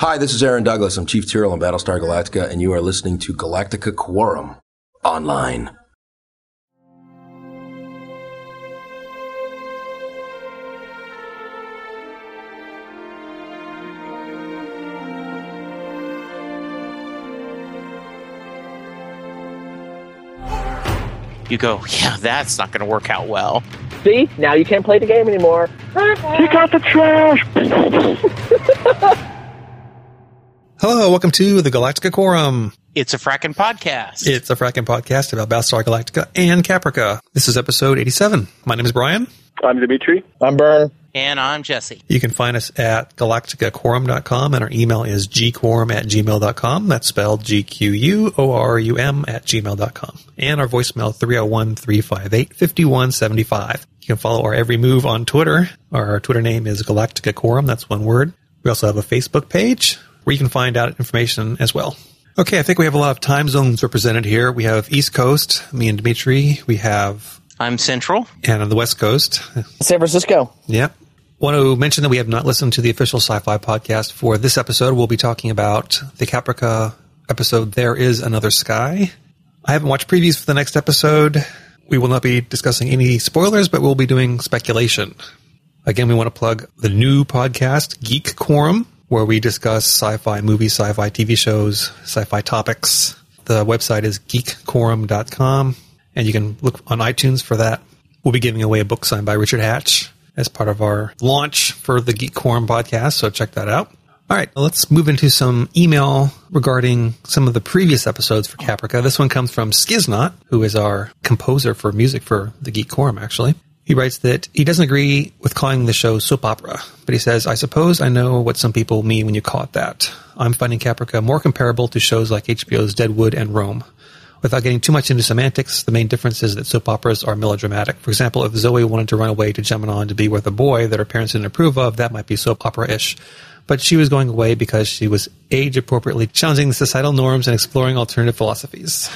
Hi, this is Aaron Douglas. I'm Chief Tyrol on Battlestar Galactica, and you are listening to Galactica Quorum online. You go, yeah, that's not going to work out well. See, now you can't play the game anymore. Take out the trash. Hello, welcome to the Galactica Quorum. It's a fracking podcast. It's a fracking podcast about Battlestar Galactica and Caprica. This is episode 87. My name is Brian. I'm Dimitri. I'm Bern. and I'm Jesse. You can find us at galacticaquorum.com and our email is gquorum at gmail.com. That's spelled G-Q-U-O-R-U-M at gmail.com. And our voicemail 301-358-5175. You can follow our every move on Twitter. Our Twitter name is Galactica Quorum. That's one word. We also have a Facebook page where you can find out information as well. Okay, I think we have a lot of time zones represented here. We have East Coast, me and Dimitri. We have, I'm Central. and on the West Coast, San Francisco. Yep. Want to mention that we have not listened to the official sci-fi podcast for this episode. We'll be talking about the Caprica episode There Is Another Sky. I haven't watched previews for the next episode. We will not be discussing any spoilers, but we'll be doing speculation. Again, we want to plug the new podcast, Geek Quorum, where we discuss sci-fi movies, sci-fi TV shows, sci-fi topics. The website is geekquorum.com, and you can look on iTunes for that. We'll be giving away a book signed by Richard Hatch as part of our launch for the Geek Quorum podcast, so check that out. All right, let's move into some email regarding some of the previous episodes for Caprica. This one comes from Skiznot, who is our composer for music for the Geek Quorum, actually. He writes that he doesn't agree with calling the show soap opera, but he says, I suppose I know what some people mean when you call it that. I'm finding Caprica more comparable to shows like HBO's Deadwood and Rome. Without getting too much into semantics, the main difference is that soap operas are melodramatic. For example, if Zoe wanted to run away to Gemini to be with a boy that her parents didn't approve of, that might be soap opera-ish. But she was going away because she was age appropriately challenging the societal norms and exploring alternative philosophies.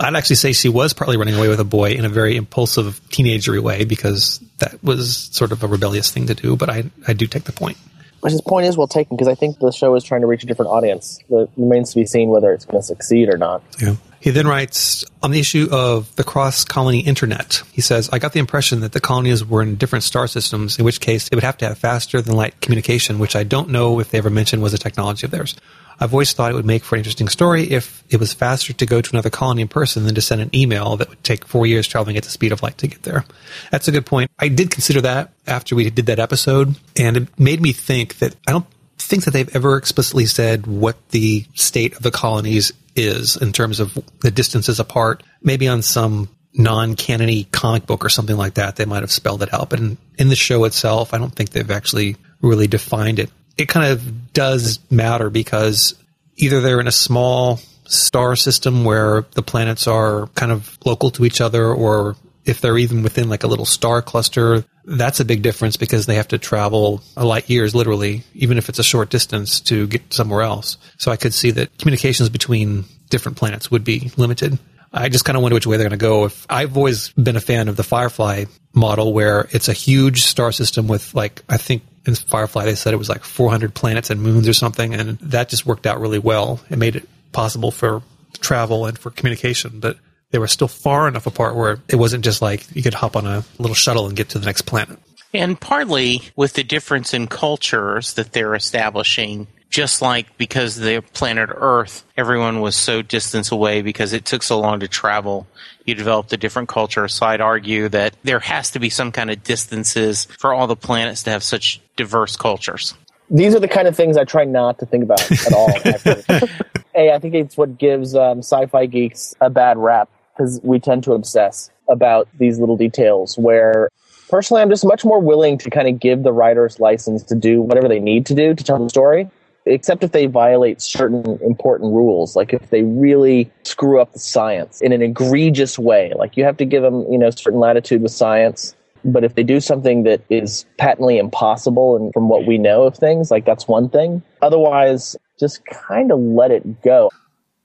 I'd actually say she was partly running away with a boy in a very impulsive teenagery way because that was sort of a rebellious thing to do, but I, I do take the point. Which his point is well taken because I think the show is trying to reach a different audience. It remains to be seen whether it's going to succeed or not. Yeah. He then writes on the issue of the cross colony internet. He says, I got the impression that the colonies were in different star systems, in which case it would have to have faster than light communication, which I don't know if they ever mentioned was a technology of theirs. I've always thought it would make for an interesting story if it was faster to go to another colony in person than to send an email that would take four years traveling at the speed of light to get there. That's a good point. I did consider that after we did that episode, and it made me think that I don't think that they've ever explicitly said what the state of the colonies is in terms of the distances apart. Maybe on some non-canony comic book or something like that, they might have spelled it out. But in, in the show itself, I don't think they've actually really defined it. It kind of does matter because either they're in a small star system where the planets are kind of local to each other, or if they're even within like a little star cluster, that's a big difference because they have to travel a light years, literally, even if it's a short distance to get somewhere else. So I could see that communications between different planets would be limited. I just kind of wonder which way they're going to go. If I've always been a fan of the Firefly model, where it's a huge star system with like I think in Firefly they said it was like 400 planets and moons or something, and that just worked out really well. It made it possible for travel and for communication, but they were still far enough apart where it wasn't just like you could hop on a little shuttle and get to the next planet. And partly with the difference in cultures that they're establishing, just like because the planet Earth, everyone was so distance away because it took so long to travel, you developed a different culture. So I'd argue that there has to be some kind of distances for all the planets to have such diverse cultures. These are the kind of things I try not to think about at all. hey, I think it's what gives um, sci-fi geeks a bad rap because we tend to obsess about these little details. Where personally, I'm just much more willing to kind of give the writers license to do whatever they need to do to tell the story, except if they violate certain important rules. Like if they really screw up the science in an egregious way, like you have to give them, you know, certain latitude with science. But if they do something that is patently impossible, and from what we know of things, like that's one thing. Otherwise, just kind of let it go.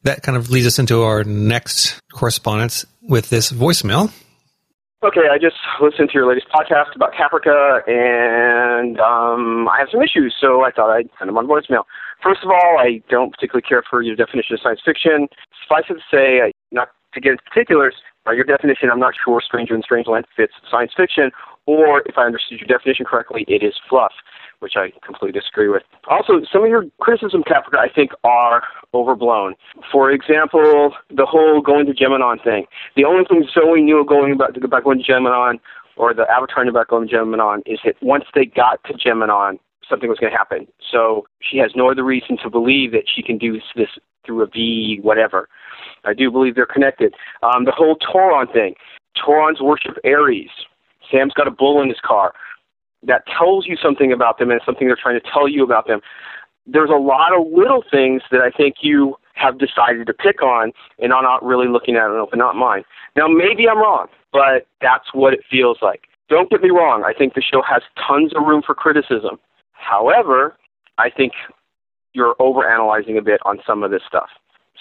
That kind of leads us into our next correspondence with this voicemail. Okay, I just listened to your latest podcast about Caprica, and um, I have some issues, so I thought I'd send them on voicemail. First of all, I don't particularly care for your definition of science fiction. Suffice it to say, I'm not to get into particulars, by your definition, I'm not sure Stranger in Strangeland fits science fiction, or if I understood your definition correctly, it is fluff, which I completely disagree with. Also, some of your criticism, Caprica, I think are overblown. For example, the whole going to Gemenon thing. The only thing Zoe knew going about, about going to Gemenon, or the Avatar knew about going to Gemenon, is that once they got to Gemenon, something was going to happen. So she has no other reason to believe that she can do this through a V, whatever. I do believe they're connected. Um, the whole Tauron thing. Taurons worship Ares. Sam's got a bull in his car. That tells you something about them and something they're trying to tell you about them. There's a lot of little things that I think you have decided to pick on and are not really looking at an open not mind. Now, maybe I'm wrong, but that's what it feels like. Don't get me wrong. I think the show has tons of room for criticism. However, I think you're overanalyzing a bit on some of this stuff.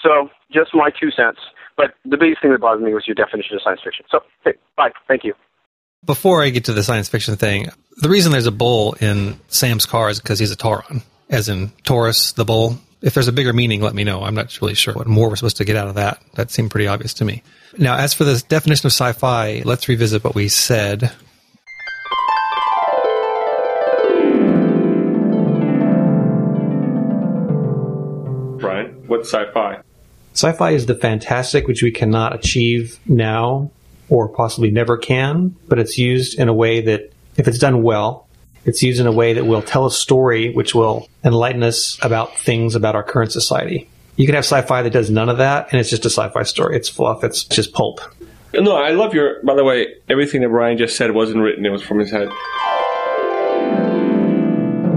So, just my two cents. But the biggest thing that bothered me was your definition of science fiction. So, hey, bye. Thank you. Before I get to the science fiction thing, the reason there's a bull in Sam's car is because he's a Tauron, as in Taurus, the bull. If there's a bigger meaning, let me know. I'm not really sure what more we're supposed to get out of that. That seemed pretty obvious to me. Now, as for the definition of sci fi, let's revisit what we said. What's sci fi? Sci fi is the fantastic which we cannot achieve now or possibly never can, but it's used in a way that, if it's done well, it's used in a way that will tell a story which will enlighten us about things about our current society. You can have sci-fi that does none of that, and it's just a sci-fi story. It's fluff. It's just pulp. No, I love your. By the way, everything that Brian just said wasn't written; it was from his head.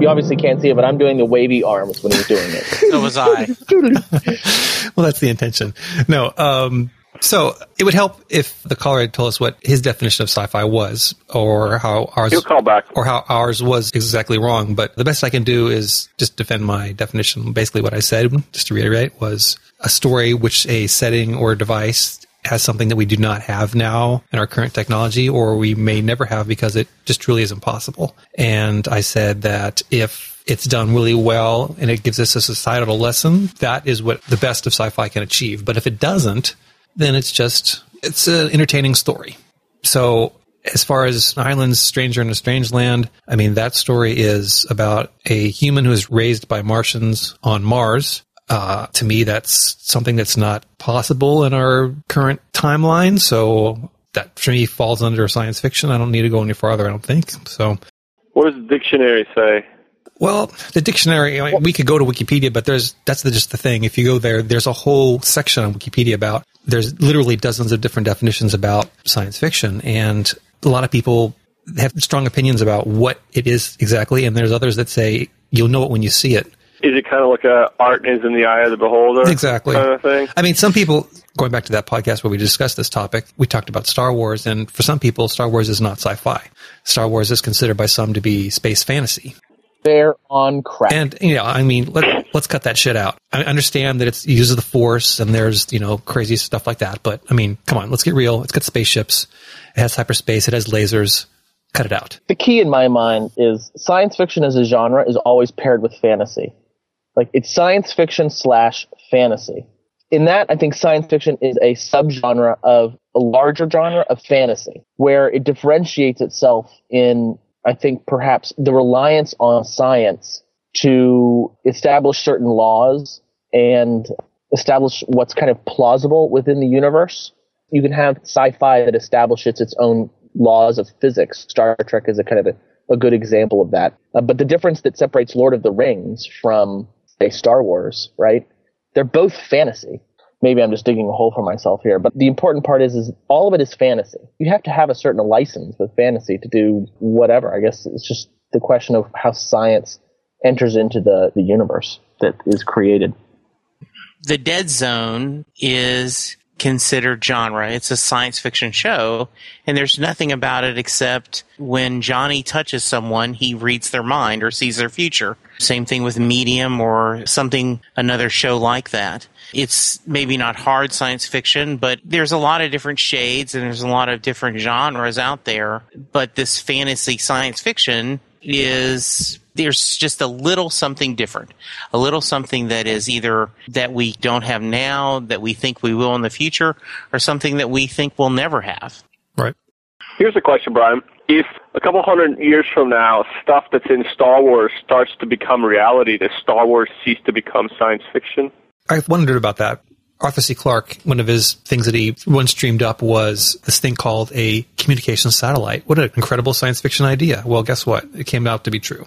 You obviously can't see it, but I'm doing the wavy arms when he's doing it. So was I. well, that's the intention. No, um, so it would help if the caller had told us what his definition of sci-fi was, or how ours He'll call back. or how ours was exactly wrong. But the best I can do is just defend my definition. Basically, what I said, just to reiterate, was a story which a setting or device has something that we do not have now in our current technology, or we may never have because it just truly is impossible. And I said that if it's done really well and it gives us a societal lesson, that is what the best of sci-fi can achieve. But if it doesn't, then it's just it's an entertaining story. So as far as Heinlein's Stranger in a Strange Land, I mean that story is about a human who is raised by Martians on Mars. Uh, to me, that's something that's not possible in our current timeline. So that for me falls under science fiction. I don't need to go any farther. I don't think so. What does the dictionary say? Well, the dictionary, I mean, we could go to Wikipedia, but there's, that's the, just the thing. If you go there, there's a whole section on Wikipedia about, there's literally dozens of different definitions about science fiction. And a lot of people have strong opinions about what it is exactly. And there's others that say you'll know it when you see it. Is it kind of like a art is in the eye of the beholder? Exactly. Kind of thing? I mean, some people, going back to that podcast where we discussed this topic, we talked about Star Wars, and for some people, Star Wars is not sci fi. Star Wars is considered by some to be space fantasy. They're on crack. And you know, I mean, let, let's cut that shit out. I understand that it's uses the force and there's you know crazy stuff like that, but I mean, come on, let's get real. It's got spaceships, it has hyperspace, it has lasers. Cut it out. the key in my mind is science fiction as a genre is always paired with fantasy. Like it's science fiction slash fantasy. In that, I think science fiction is a subgenre of a larger genre of fantasy, where it differentiates itself in, I think, perhaps the reliance on science to establish certain laws and establish what's kind of plausible within the universe. You can have sci-fi that establishes its own laws of physics. Star Trek is a kind of a, a good example of that. Uh, but the difference that separates Lord of the Rings from, say, Star Wars, right? They're both fantasy. Maybe I'm just digging a hole for myself here, but the important part is, is all of it is fantasy. You have to have a certain license with fantasy to do whatever. I guess it's just the question of how science enters into the, the universe that is created. the Dead Zone is considered genre. It's a science fiction show, and there's nothing about it except when Johnny touches someone, he reads their mind or sees their future. Same thing with Medium or something, another show like that. It's maybe not hard science fiction, but there's a lot of different shades and there's a lot of different genres out there. But this fantasy science fiction is there's just a little something different, a little something that is either that we don't have now, that we think we will in the future, or something that we think we'll never have. Right. Here's a question, Brian. If a couple hundred years from now, stuff that's in Star Wars starts to become reality, does Star Wars cease to become science fiction? I wondered about that. Arthur C. Clarke, one of his things that he once dreamed up was this thing called a communications satellite. What an incredible science fiction idea. Well, guess what? It came out to be true.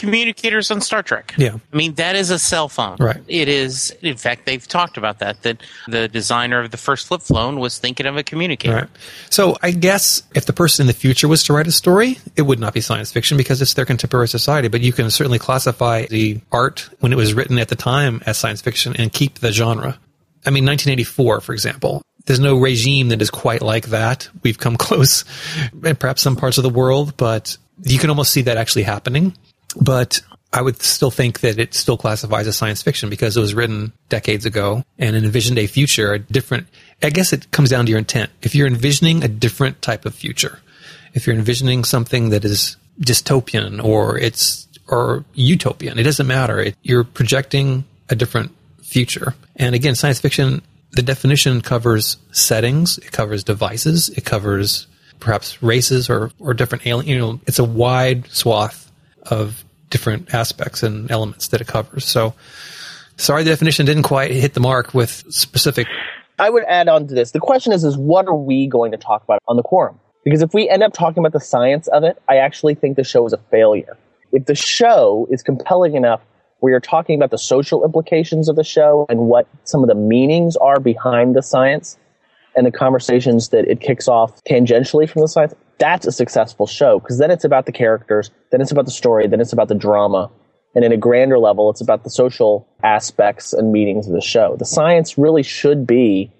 Communicators on Star Trek. Yeah. I mean, that is a cell phone. Right. It is, in fact, they've talked about that, that the designer of the first flip phone was thinking of a communicator. Right. So I guess if the person in the future was to write a story, it would not be science fiction because it's their contemporary society. But you can certainly classify the art when it was written at the time as science fiction and keep the genre. I mean, 1984, for example, there's no regime that is quite like that. We've come close in perhaps some parts of the world, but you can almost see that actually happening. But I would still think that it still classifies as science fiction because it was written decades ago and envisioned a future, a different, I guess it comes down to your intent. If you're envisioning a different type of future, if you're envisioning something that is dystopian or it's, or utopian, it doesn't matter. It, you're projecting a different future. And again, science fiction, the definition covers settings, it covers devices, it covers perhaps races or, or different alien, you know, it's a wide swath of different aspects and elements that it covers. So sorry the definition didn't quite hit the mark with specific I would add on to this. The question is, is what are we going to talk about on the quorum? Because if we end up talking about the science of it, I actually think the show is a failure. If the show is compelling enough where you're talking about the social implications of the show and what some of the meanings are behind the science and the conversations that it kicks off tangentially from the science, that's a successful show because then it's about the characters, then it's about the story, then it's about the drama. And in a grander level, it's about the social aspects and meanings of the show. The science really should be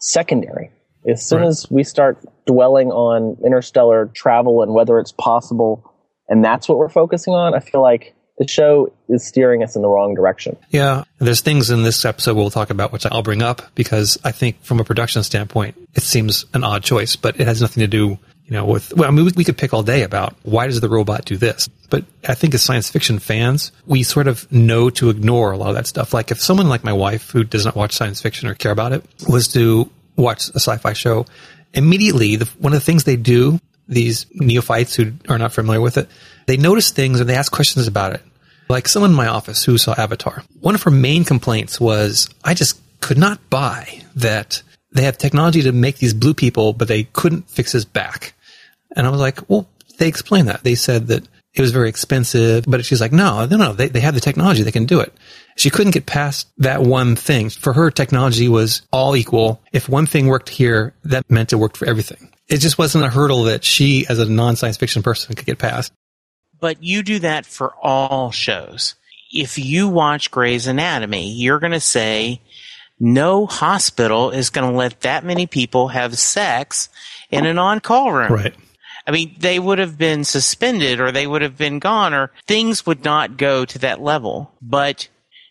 secondary. As soon Right. as we start dwelling on interstellar travel and whether it's possible, and that's what we're focusing on, I feel like the show is steering us in the wrong direction. Yeah, there's things in this episode we'll talk about, which I'll bring up because I think from a production standpoint, it seems an odd choice, but it has nothing to do, you know, with, well, I mean, we- could pick all day about why does the robot do this? But I think as science fiction fans, we sort of know to ignore a lot of that stuff. Like if someone like my wife, who does not watch science fiction or care about it, was to watch a sci-fi show, immediately, the, one of the things they do, these neophytes who are not familiar with it, they notice things and they ask questions about it. Like someone in my office who saw Avatar. One of her main complaints was, I just could not buy that they have technology to make these blue people, but they couldn't fix his back. And I was like, well, they explained that. They said that it was very expensive, but she's like, no, no, no, they, they have the technology. They can do it. She couldn't get past that one thing. For her, technology was all equal. If one thing worked here, that meant it worked for everything. It just wasn't a hurdle that she, as a non-science fiction person, could get past. But you do that for all shows. If you watch Grey's Anatomy, you're going to say, no hospital is going to let that many people have sex in an on-call room. Right. I mean, they would have been suspended or they would have been gone or things would not go to that level. But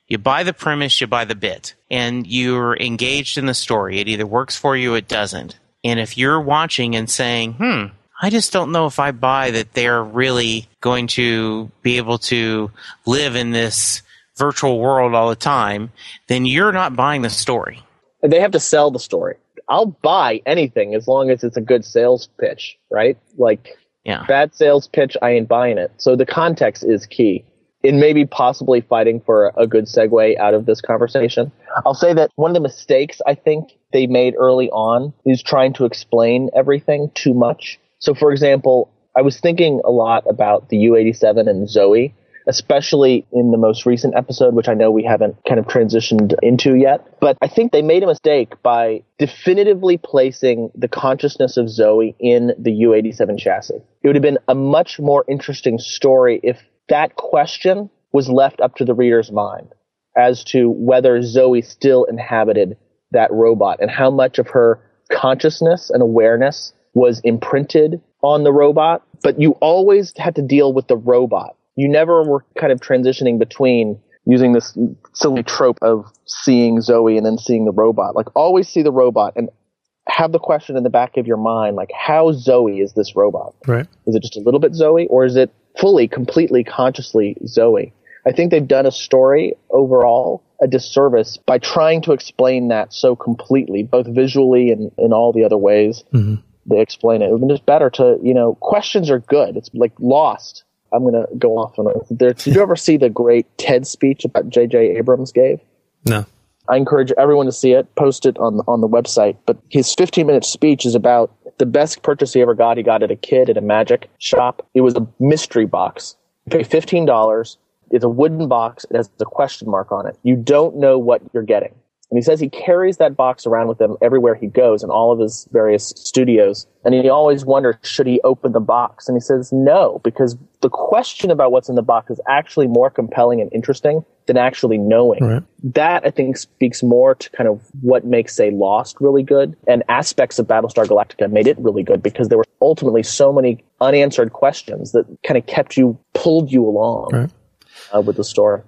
you buy the premise, you buy the bit, and you're engaged in the story. It either works for you, it doesn't. And if you're watching and saying, hmm, I just don't know if I buy that they're really going to be able to live in this virtual world all the time, then you're not buying the story. They have to sell the story. I'll buy anything as long as it's a good sales pitch, right? Like Yeah. bad sales pitch, I ain't buying it. So the context is key. In maybe possibly fighting for a good segue out of this conversation. I'll say that one of the mistakes I think they made early on is trying to explain everything too much. So for example, I was thinking a lot about the U87 and Zoe, especially in the most recent episode, which I know we haven't kind of transitioned into yet. But I think they made a mistake by definitively placing the consciousness of Zoe in the U87 chassis. It would have been a much more interesting story if that question was left up to the reader's mind as to whether Zoe still inhabited that robot and how much of her consciousness and awareness was imprinted on the robot. But you always had to deal with the robot. You never were kind of transitioning between using this silly trope of seeing Zoe and then seeing the robot. Like always see the robot and have the question in the back of your mind, like, how Zoe is this robot? Right. Is it just a little bit Zoe, or is it fully, completely, consciously Zoe? I think they've done a story overall a disservice by trying to explain that so completely, both visually and in all the other ways Mm-hmm. they explain it. It would be just better to, you know, questions are good. It's like Lost. I'm going to go off on it. There, did you ever see the great TED speech that J.J. Abrams gave? No. I encourage everyone to see it. Post it on on the website. But his 15 minute speech is about the best purchase he ever got. He got it a kid at a magic shop. It was a mystery box. You pay fifteen dollars. It's a wooden box. It has a question mark on it. You don't know what you're getting. And he says he carries that box around with him everywhere he goes in all of his various studios. And he always wonders, should he open the box? And he says no, because the question about what's in the box is actually more compelling and interesting than actually knowing. Right. That I think speaks more to kind of what makes say Lost really good and aspects of Battlestar Galactica made it really good because there were ultimately so many unanswered questions that kind of kept you pulled you along Right. uh, with the story.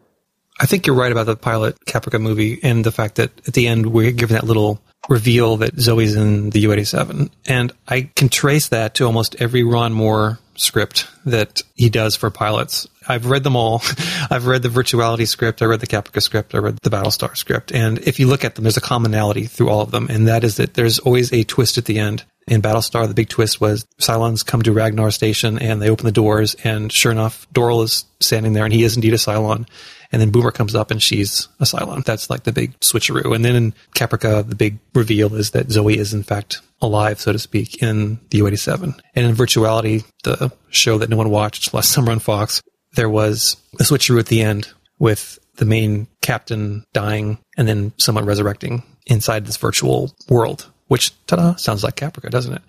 I think you're right about the pilot Caprica movie and the fact that at the end we're given that little reveal that Zoe's in the U-87. And I can trace that to almost every Ron Moore script that he does for pilots. I've read them all. I've read the Virtuality script. I read the Caprica script. I read the Battlestar script. And if you look at them, there's a commonality through all of them. And that is that there's always a twist at the end. In Battlestar, the big twist was Cylons come to Ragnar Station and they open the doors and sure enough, Doral is standing there and he is indeed a Cylon. And then Boomer comes up and she's a Cylon. That's like the big switcheroo. And then in Caprica, the big reveal is that Zoe is in fact alive, so to speak, in the U-87. And in Virtuality, the show that no one watched last summer on Fox, there was a switcheroo at the end with the main captain dying and then someone resurrecting inside this virtual world, which, ta-da, sounds like Caprica, doesn't it?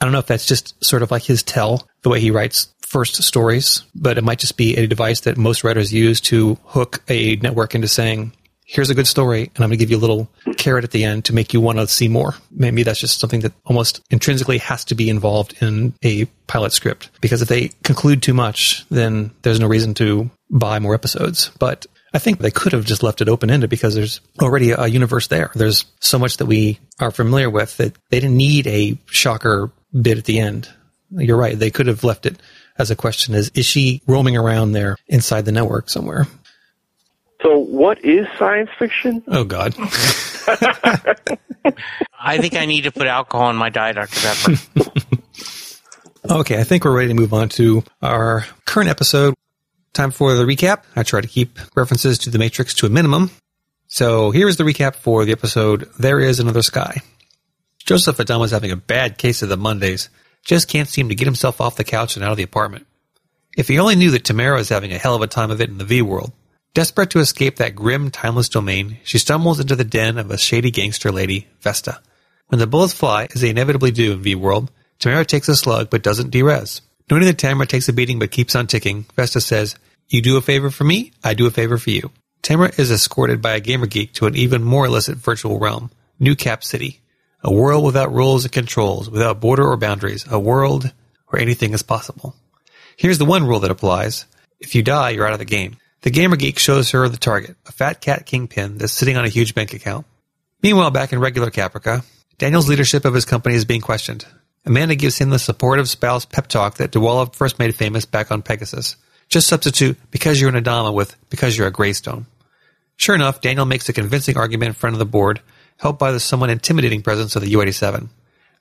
I don't know if that's just sort of like his tell, the way he writes first stories, but it might just be a device that most writers use to hook a network into saying, here's a good story, and I'm going to give you a little carrot at the end to make you want to see more. Maybe that's just something that almost intrinsically has to be involved in a pilot script. Because if they conclude too much, then there's no reason to buy more episodes. But I think they could have just left it open ended because there's already a universe there. There's so much that we are familiar with that they didn't need a shocker bit at the end. You're right. They could have left it as a question is, is she roaming around there inside the network somewhere? So, what is science fiction? Oh God. I think I need to put alcohol in my diet, Dr. Pepper. Okay, I think we're ready to move on to our current episode. Time for the recap. I try to keep references to the Matrix to a minimum. So here's the recap for the episode There Is Another Sky. Joseph Adama's having a bad case of the Mondays. Just can't seem to get himself off the couch and out of the apartment. If he only knew that Tamara is having a hell of a time of it in the V world. Desperate to escape that grim, timeless domain, she stumbles into the den of a shady gangster lady, Vesta. When the bullets fly, as they inevitably do in V world, Tamara takes a slug but doesn't derez. Noting that Tamara takes a beating but keeps on ticking, Vesta says, You do a favor for me, I do a favor for you. Tamara is escorted by a gamer geek to an even more illicit virtual realm, New Cap City. A world without rules and controls, without border or boundaries, a world where anything is possible. Here's the one rule that applies. If you die, you're out of the game. The gamer geek shows her the target, a fat cat kingpin that's sitting on a huge bank account. Meanwhile, back in regular Caprica, Daniel's leadership of his company is being questioned. Amanda gives him the supportive spouse pep talk that Dualla first made famous back on Pegasus. Just substitute because you're an Adama with because you're a Graystone. Sure enough, Daniel makes a convincing argument in front of the board, helped by the somewhat intimidating presence of the U-87.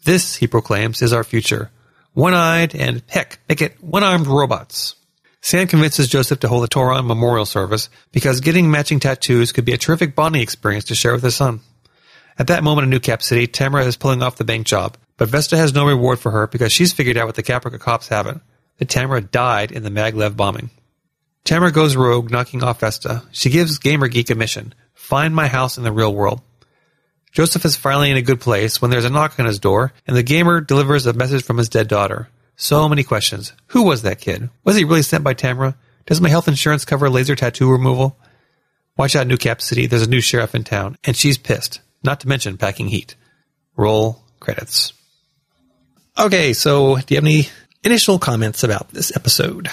This, he proclaims, is our future. One-eyed and, heck, make it one-armed robots. Sam convinces Joseph to hold a Tauron memorial service because getting matching tattoos could be a terrific bonding experience to share with his son. At that moment in New Cap City, Tamara is pulling off the bank job, but Vesta has no reward for her because she's figured out what the Caprica cops haven't. That Tamara died in the Maglev bombing. Tamara goes rogue, knocking off Vesta. She gives Gamer Geek a mission. Find my house in the real world. Joseph is finally in a good place when there's a knock on his door, and the gamer delivers a message from his dead daughter. So many questions. Who was that kid? Was he really sent by Tamara? Does my health insurance cover laser tattoo removal? Watch out, New Cap City. There's a new sheriff in town, and she's pissed. Not to mention packing heat. Roll credits. Okay, so do you have any initial comments about this episode?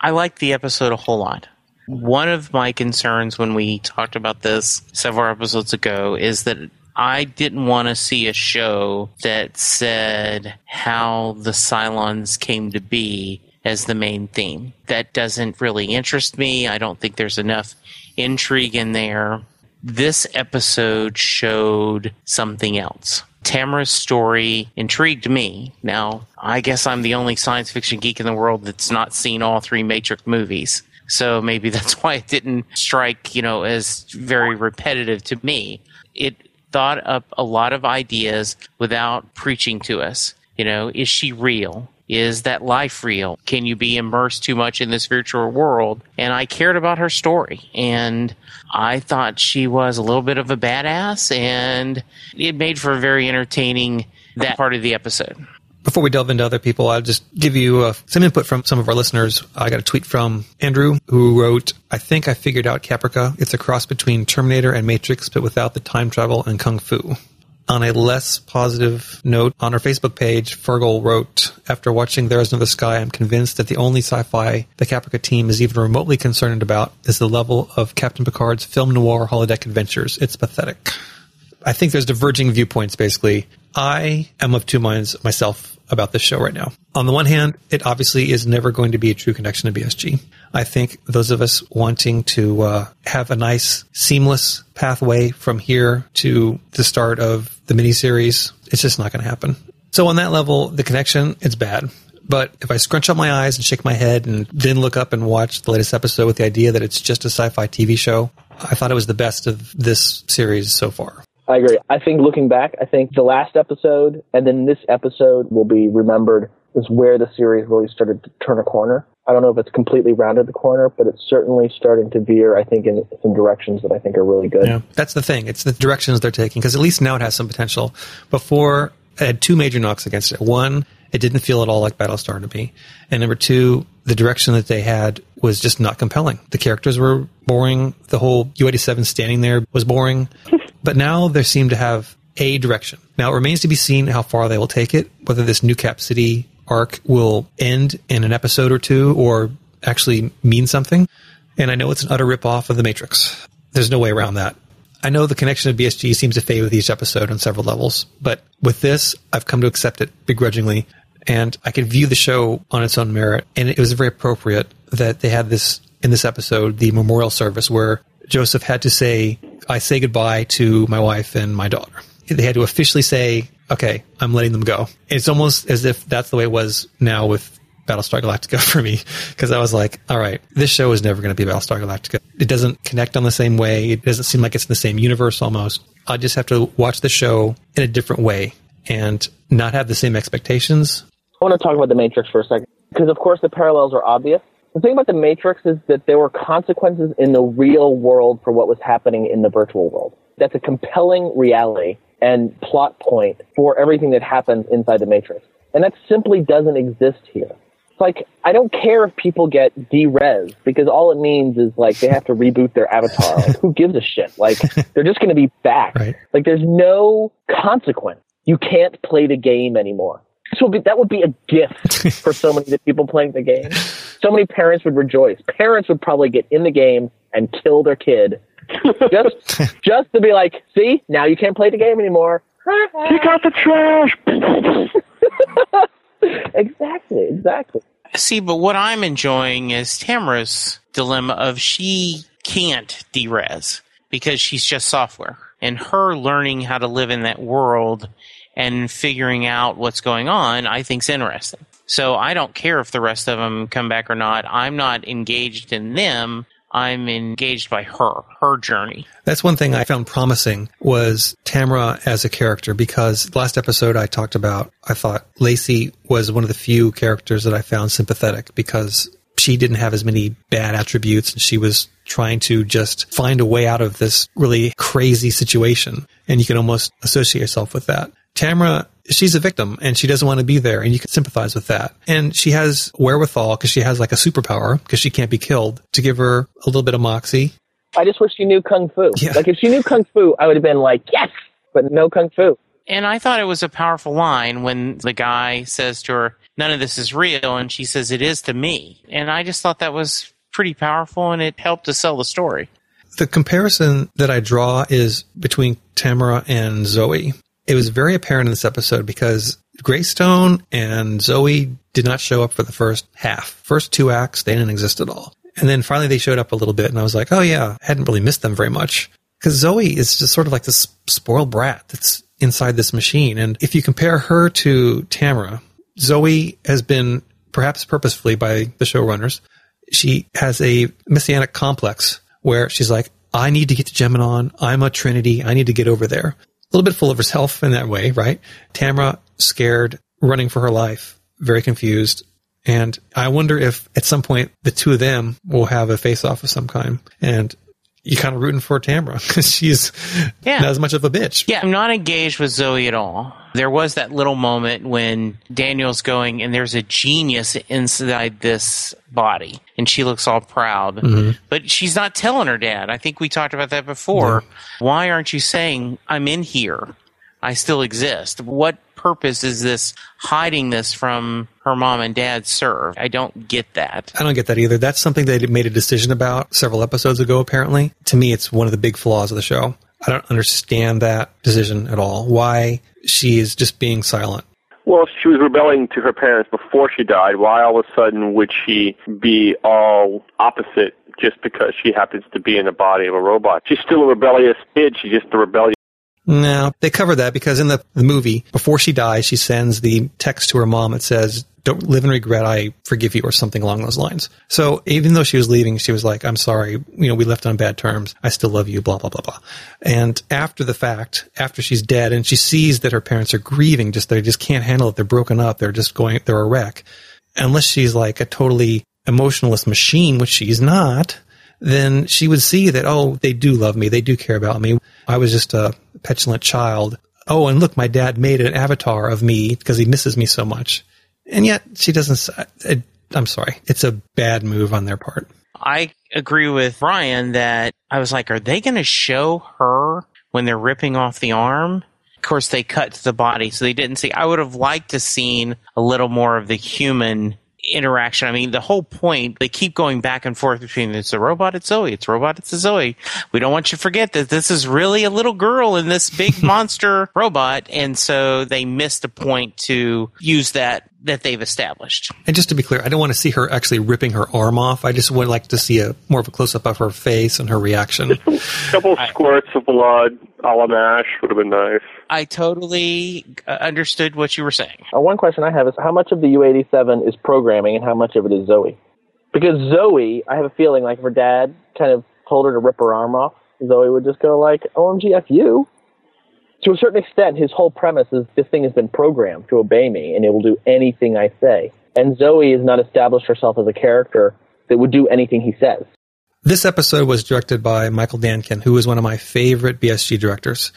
I like the episode a whole lot. One of my concerns when we talked about this several episodes ago is that I didn't want to see a show that said how the Cylons came to be as the main theme. That doesn't really interest me. I don't think there's enough intrigue in there. This episode showed something else. Tamara's story intrigued me. Now, I guess I'm the only science fiction geek in the world that's not seen all three Matrix movies. So maybe that's why it didn't strike, you know, as very repetitive to me. It thought up a lot of ideas without preaching to us. You know, is she real? Is that life real? Can you be immersed too much in this virtual world? And I cared about her story. And I thought she was a little bit of a badass. And it made for a very entertaining that part of the episode. Before we delve into other people, I'll just give you uh, some input from some of our listeners. I got a tweet from Andrew who wrote, I think I figured out Caprica. It's a cross between Terminator and Matrix, but without the time travel and kung fu. On a less positive note, on our Facebook page, Fergal wrote, After watching There Is No Sky, I'm convinced that the only sci fi the Caprica team is even remotely concerned about is the level of Captain Picard's film noir holodeck adventures. It's pathetic. I think there's diverging viewpoints, basically. I am of two minds myself about this show right now. On the one hand, it obviously is never going to be a true connection to BSG. I think those of us wanting to uh, have a nice, seamless pathway from here to the start of the miniseries, it's just not going to happen. So on that level, the connection, it's bad. But if I scrunch up my eyes and shake my head and then look up and watch the latest episode with the idea that it's just a sci-fi TV show, I thought it was the best of this series so far. I agree. I think looking back, I think the last episode and then this episode will be remembered as where the series really started to turn a corner. I don't know if it's completely rounded the corner, but it's certainly starting to veer, I think, in some directions that I think are really good. Yeah, that's the thing. It's the directions they're taking because at least now it has some potential. Before, it had two major knocks against it. One, it didn't feel at all like Battlestar to me. And number two, the direction that they had was just not compelling. The characters were boring. The whole U-87 standing there was boring. But now they seem to have a direction. Now it remains to be seen how far they will take it, whether this New Cap City arc will end in an episode or two or actually mean something. And I know it's an utter ripoff of The Matrix. There's no way around that. I know the connection of BSG seems to fade with each episode on several levels, but with this, I've come to accept it begrudgingly. And I can view the show on its own merit. And it was very appropriate that they had this in this episode, the memorial service where Joseph had to say, I say goodbye to my wife and my daughter. They had to officially say, okay, I'm letting them go. It's almost as if that's the way it was now with Battlestar Galactica for me, because I was like, all right, this show is never going to be Battlestar Galactica. It doesn't connect on the same way. It doesn't seem like it's in the same universe almost. I just have to watch the show in a different way and not have the same expectations. I want to talk about the Matrix for a second, because of course the parallels are obvious. The thing about the Matrix is that there were consequences in the real world for what was happening in the virtual world. That's a compelling reality and plot point for everything that happens inside the Matrix. And that simply doesn't exist here. It's like, I don't care if people get derez because all it means is like they have to reboot their avatar. Like, who gives a shit? Like, they're just going to be back. Right. Like, there's no consequence. You can't play the game anymore. This would be, that would be a gift for so many of the people playing the game. So many parents would rejoice. Parents would probably get in the game and kill their kid just, just to be like, see, now you can't play the game anymore. Take out the trash. exactly, exactly. See, but what I'm enjoying is Tamara's dilemma of she can't derez because she's just software. And her learning how to live in that world and figuring out what's going on, I think's interesting. So I don't care if the rest of them come back or not. I'm not engaged in them. I'm engaged by her, her journey. That's one thing I found promising was Tamara as a character because last episode I talked about, I thought Lacey was one of the few characters that I found sympathetic because she didn't have as many bad attributes and she was trying to just find a way out of this really crazy situation. And you can almost associate yourself with that. Tamara, she's a victim and she doesn't want to be there and you can sympathize with that. And she has wherewithal because she has like a superpower because she can't be killed to give her a little bit of moxie. I just wish she knew Kung Fu. Yeah. Like, if she knew Kung Fu, I would have been like, yes! But no Kung Fu. And I thought it was a powerful line when the guy says to her, none of this is real. And she says, it is to me. And I just thought that was pretty powerful and it helped to sell the story. The comparison that I draw is between Tamara and Zoe. It was very apparent in this episode because Graystone and Zoe did not show up for the first half. First two acts, they didn't exist at all. And then finally they showed up a little bit and I was like, oh yeah, I hadn't really missed them very much. Because Zoe is just sort of like this spoiled brat that's inside this machine. And if you compare her to Tamara, Zoe has been, perhaps purposefully by the showrunners, she has a messianic complex where she's like, I need to get to Gemenon. I'm a Trinity. I need to get over there. Little bit full of herself in that way, right? Tamara, scared, running for her life, very confused. And I wonder if at some point the two of them will have a face off of some kind. And you kind of rooting for Tamara because she's Yeah. not as much of a bitch. Yeah, I'm not engaged with Zoe at all. There was that little moment when Daniel's going, and there's a genius inside this body, and she looks all proud. Mm-hmm. But she's not telling her dad. I think we talked about that before. Why aren't you saying, I'm in here? I still exist. What purpose is this hiding this from her mom and dad serve? I don't get that. I don't get that either. That's something they made a decision about several episodes ago, apparently. To me, it's one of the big flaws of the show. I don't understand that decision at all. Why she is just being silent. Well, she was rebelling to her parents before she died. Why all of a sudden would she be all opposite just because she happens to be in the body of a robot? She's still a rebellious kid. She's just a rebellious. No, they cover that because in the, the movie, before she dies, she sends the text to her mom that says, don't live in regret, I forgive you, or something along those lines. So even though she was leaving, she was like, I'm sorry, you know, we left on bad terms. I still love you, blah, blah, blah, blah. And after the fact, after she's dead and she sees that her parents are grieving, just, they just can't handle it. They're broken up. They're just going, they're a wreck. Unless she's like a totally emotionless machine, which she's not, then she would see that, oh, they do love me. They do care about me. I was just a petulant child. Oh, and look, my dad made an avatar of me because he misses me so much. And yet she doesn't, I'm sorry. It's a bad move on their part. I agree with Brian that I was like, are they going to show her when they're ripping off the arm? Of course, they cut to the body, so they didn't see. I would have liked to seen a little more of the human interaction. I mean, the whole point, they keep going back and forth between it's a robot, it's Zoe, it's a robot, it's a Zoe. We don't want you to forget that this is really a little girl in this big monster robot. And so they missed a point to use that that they've established. And just to be clear, I don't want to see her actually ripping her arm off. I just would like to see a more of a close up of her face and her reaction. A couple squirts of blood a la MASH would have been nice. I totally uh, understood what you were saying. Uh, one question I have is how much of the U87 is programming and how much of it is Zoe? Because Zoe, I have a feeling like if her dad kind of told her to rip her arm off, Zoe would just go like, OMG, F you. To a certain extent, his whole premise is this thing has been programmed to obey me and it will do anything I say. And Zoe has not established herself as a character that would do anything he says. This episode was directed by Michael Nankin, who is one of my favorite BSG directors.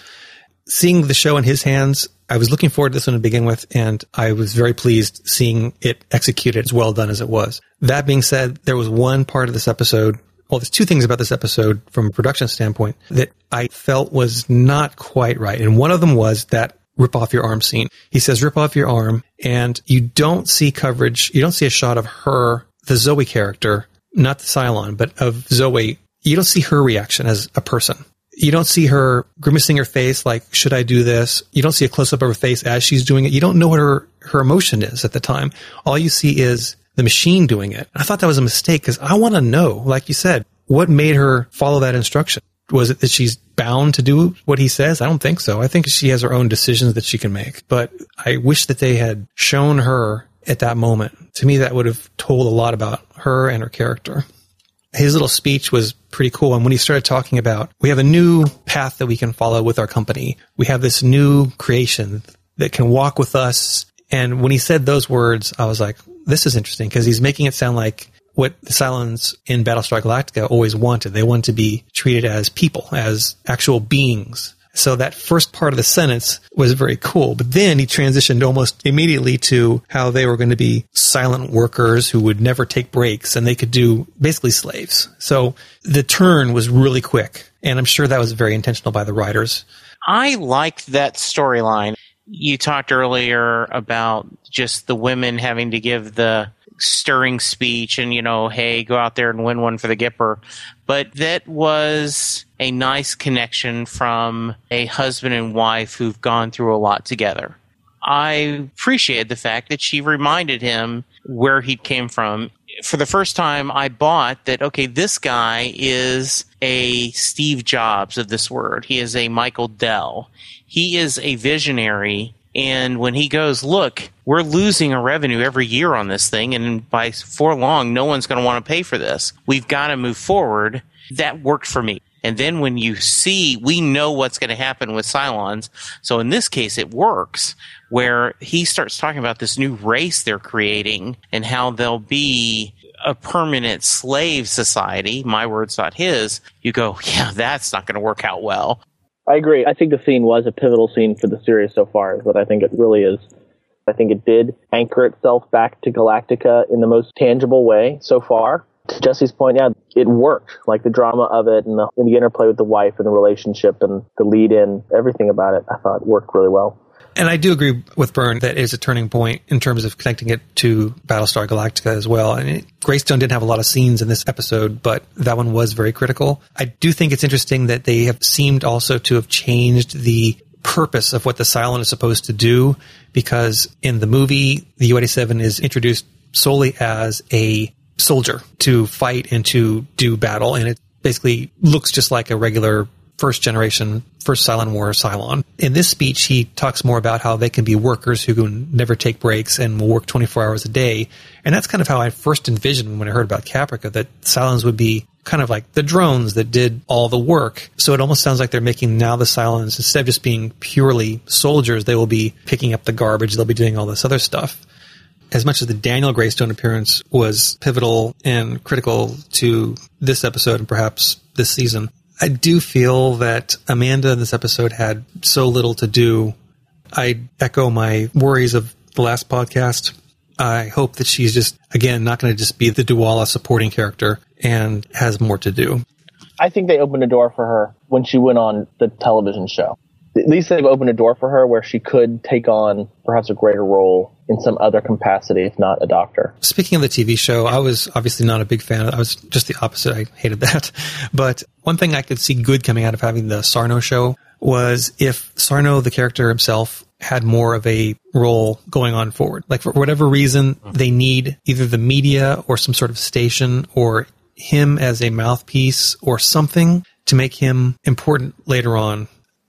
Seeing the show in his hands, I was looking forward to this one to begin with, and I was very pleased seeing it executed as well done as it was. That being said, there was one part of this episode, well, there's two things about this episode from a production standpoint that I felt was not quite right. And one of them was that rip off your arm scene. He says, rip off your arm, and you don't see coverage, you don't see a shot of her, the Zoe character, not the Cylon, but of Zoe. You don't see her reaction as a person. You don't see her grimacing her face like, should I do this? You don't see a close up of her face as she's doing it. You don't know what her, her emotion is at the time. All you see is the machine doing it. I thought that was a mistake because I want to know, like you said, what made her follow that instruction? Was it that she's bound to do what he says? I don't think so. I think she has her own decisions that she can make. But I wish that they had shown her at that moment. To me, that would have told a lot about her and her character. His little speech was pretty cool. And when he started talking about, we have a new path that we can follow with our company. We have this new creation that can walk with us. And when he said those words, I was like, this is interesting because he's making it sound like what the Cylons in Battlestar Galactica always wanted. They wanted to be treated as people, as actual beings. So that first part of the sentence was very cool. But then he transitioned almost immediately to how they were going to be silent workers who would never take breaks and they could do basically slaves. So the turn was really quick. And I'm sure that was very intentional by the writers. I liked that storyline. You talked earlier about just the women having to give the stirring speech and, you know, hey, go out there and win one for the Gipper. but that was a nice connection from a husband and wife who've gone through a lot together. I appreciated the fact that she reminded him where he came from. For the first time, I bought that, okay, this guy is a Steve Jobs of this word. He is a Michael Dell. He is a visionary. And when he goes, look, we're losing a revenue every year on this thing, and by for long, no one's going to want to pay for this. We've got to move forward. That worked for me. And then when you see, we know what's going to happen with Cylons. So in this case, it works where he starts talking about this new race they're creating and how they'll be a permanent slave society. My words, not his. You go, yeah, that's not going to work out well. I agree. I think the scene was a pivotal scene for the series so far, but I think it really is. I think it did anchor itself back to Galactica in the most tangible way so far. To Jesse's point, yeah, it worked. Like the drama of it and the, and the interplay with the wife and the relationship and the lead in, everything about it, I thought worked really well. And I do agree with Byrne that is a turning point in terms of connecting it to Battlestar Galactica as well. And mean, Graystone didn't have a lot of scenes in this episode, but that one was very critical. I do think it's interesting that they have seemed also to have changed the purpose of what the Cylon is supposed to do because in the movie, the U-87 is introduced solely as a soldier to fight and to do battle. And it basically looks just like a regular first generation, first Cylon War Cylon. In this speech, he talks more about how they can be workers who can never take breaks and will work 24 hours a day. And that's kind of how I first envisioned when I heard about Caprica, that Cylons would be kind of like the drones that did all the work. So it almost sounds like they're making now the Cylons, instead of just being purely soldiers, they will be picking up the garbage, they'll be doing all this other stuff as much as the Daniel Graystone appearance was pivotal and critical to this episode and perhaps this season, I do feel that Amanda in this episode had so little to do. I echo my worries of the last podcast. I hope that she's just, again, not going to just be the Dualla supporting character and has more to do. I think they opened a door for her when she went on the television show at least they've opened a door for her where she could take on perhaps a greater role in some other capacity, if not a doctor. Speaking of the TV show, I was obviously not a big fan. I was just the opposite. I hated that. But one thing I could see good coming out of having the Sarno show was if Sarno, the character himself, had more of a role going on forward. Like for whatever reason, they need either the media or some sort of station or him as a mouthpiece or something to make him important later on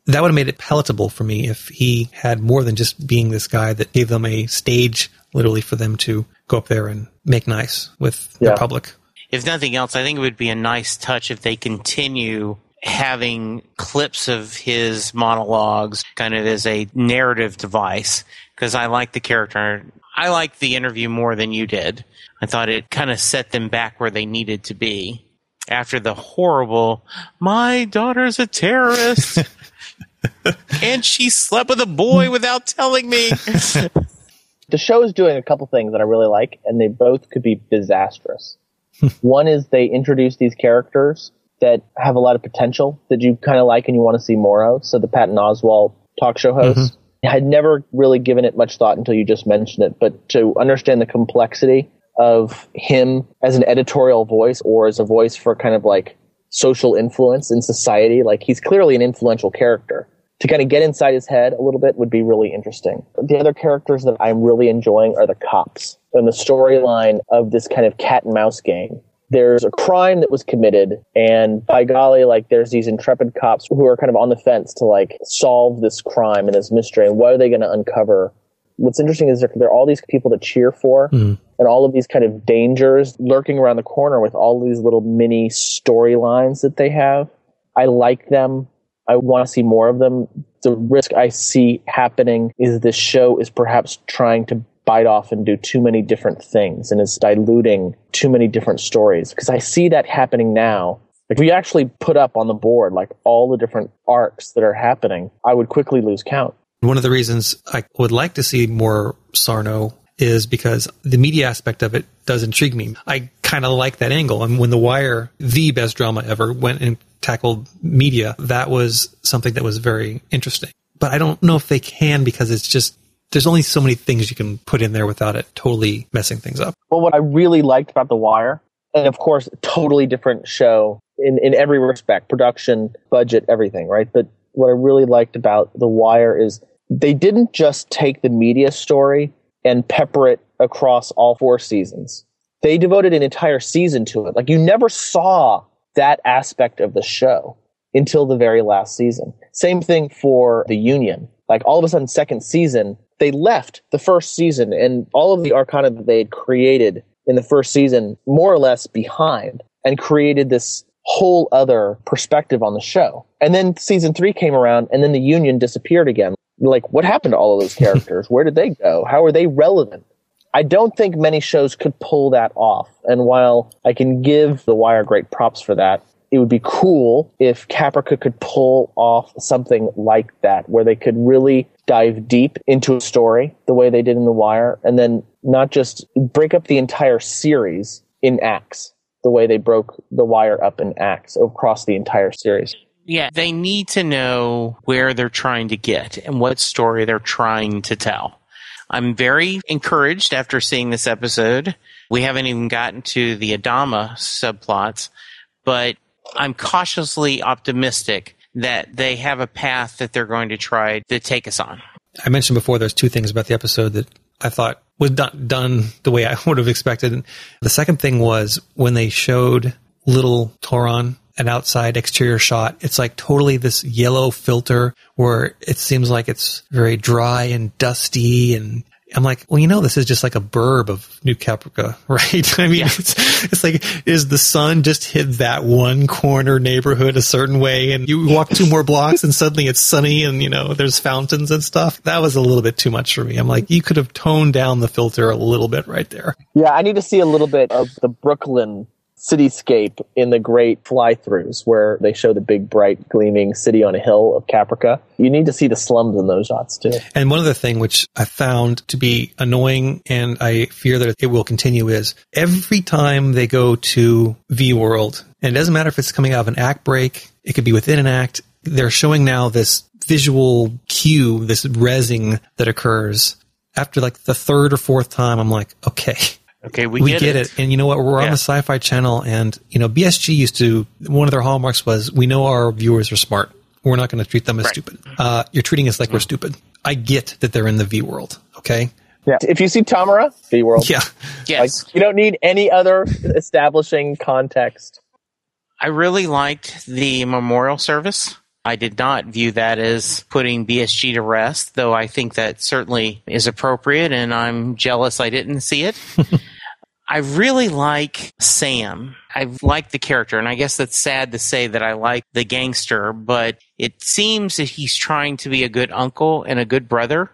that would have made it palatable for me if he had more than just being this guy that gave them a stage literally for them to go up there and make nice with yeah. the public. If nothing else, I think it would be a nice touch if they continue having clips of his monologues kind of as a narrative device because I like the character. I liked the interview more than you did. I thought it kind of set them back where they needed to be after the horrible, my daughter's a terrorist. and she slept with a boy without telling me. the show is doing a couple things that I really like, and they both could be disastrous. One is they introduce these characters that have a lot of potential that you kind of like and you want to see more of. So the Patton Oswalt talk show host. Mm-hmm. I had never really given it much thought until you just mentioned it, but to understand the complexity of him as an editorial voice or as a voice for kind of like social influence in society. Like he's clearly an influential character. To kind of get inside his head a little bit would be really interesting. The other characters that I'm really enjoying are the cops and the storyline of this kind of cat and mouse game. There's a crime that was committed and by golly, like there's these intrepid cops who are kind of on the fence to like solve this crime and this mystery and what are they going to uncover what's interesting is there, there, are all these people to cheer for mm. and all of these kind of dangers lurking around the corner with all these little mini storylines that they have. I like them. I want to see more of them. The risk I see happening is this show is perhaps trying to bite off and do too many different things and is diluting too many different stories because I see that happening now. If we actually put up on the board like all the different arcs that are happening, I would quickly lose count. One of the reasons I would like to see more Sarno is because the media aspect of it does intrigue me. I kind of like that angle. And when The Wire, the best drama ever, went and tackled media, that was something that was very interesting. But I don't know if they can because it's just there's only so many things you can put in there without it totally messing things up. Well, what I really liked about The Wire, and of course, totally different show in, in every respect production, budget, everything, right? But what I really liked about The Wire is they didn't just take the media story and pepper it across all four seasons. They devoted an entire season to it. Like you never saw that aspect of the show until the very last season. Same thing for the Union. Like all of a sudden, second season, they left the first season and all of the arcana that they had created in the first season more or less behind and created this whole other perspective on the show. And then season three came around and then the Union disappeared again. Like, what happened to all of those characters? Where did they go? How are they relevant? I don't think many shows could pull that off. And while I can give The Wire great props for that, it would be cool if Caprica could pull off something like that, where they could really dive deep into a story the way they did in The Wire, and then not just break up the entire series in acts, the way they broke The Wire up in acts across the entire series. Yeah, they need to know where they're trying to get and what story they're trying to tell. I'm very encouraged after seeing this episode. We haven't even gotten to the Adama subplots, but I'm cautiously optimistic that they have a path that they're going to try to take us on. I mentioned before there's two things about the episode that I thought was done, done the way I would have expected. The second thing was when they showed little Tauron an outside exterior shot. It's like totally this yellow filter where it seems like it's very dry and dusty and I'm like, well, you know, this is just like a burb of New Caprica, right? I mean, yeah. it's, it's like, is the sun just hit that one corner neighborhood a certain way and you walk two more blocks and suddenly it's sunny and, you know, there's fountains and stuff? That was a little bit too much for me. I'm like, you could have toned down the filter a little bit right there. Yeah, I need to see a little bit of the Brooklyn cityscape in the great fly-throughs where they show the big bright gleaming city on a hill of Caprica. You need to see the slums in those shots too. And one other thing which I found to be annoying and I fear that it will continue is every time they go to V World, and it doesn't matter if it's coming out of an act break, it could be within an act, they're showing now this visual cue, this resing that occurs after like the third or fourth time. I'm like, okay, Okay, we, we get, get it. it. And you know what? We're yeah. on the Sci Fi Channel, and you know BSG used to one of their hallmarks was we know our viewers are smart. We're not going to treat them as right. stupid. Uh, you're treating us like we're stupid. I get that they're in the V world. Okay. Yeah. If you see Tamara, V world. Yeah. Yes. Like, you don't need any other establishing context. I really liked the memorial service. I did not view that as putting BSG to rest, though I think that certainly is appropriate, and I'm jealous I didn't see it. I really like Sam. I like the character, and I guess that's sad to say that I like the gangster, but it seems that he's trying to be a good uncle and a good brother.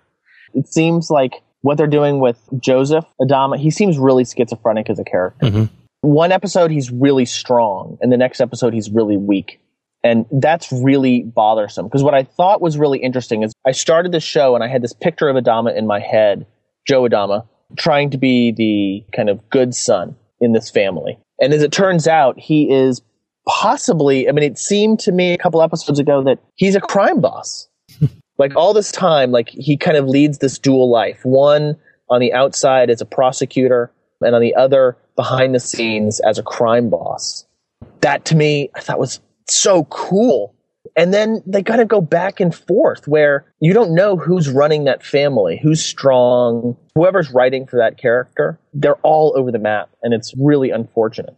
It seems like what they're doing with Joseph Adama, he seems really schizophrenic as a character. Mm-hmm. One episode he's really strong, and the next episode he's really weak. And that's really bothersome because what I thought was really interesting is I started the show and I had this picture of Adama in my head, Joe Adama, trying to be the kind of good son in this family. And as it turns out, he is possibly, I mean, it seemed to me a couple episodes ago that he's a crime boss. like all this time, like he kind of leads this dual life. One on the outside as a prosecutor and on the other behind the scenes as a crime boss. That to me, I thought was so cool. And then they got to go back and forth where you don't know who's running that family, who's strong, whoever's writing for that character. They're all over the map, and it's really unfortunate.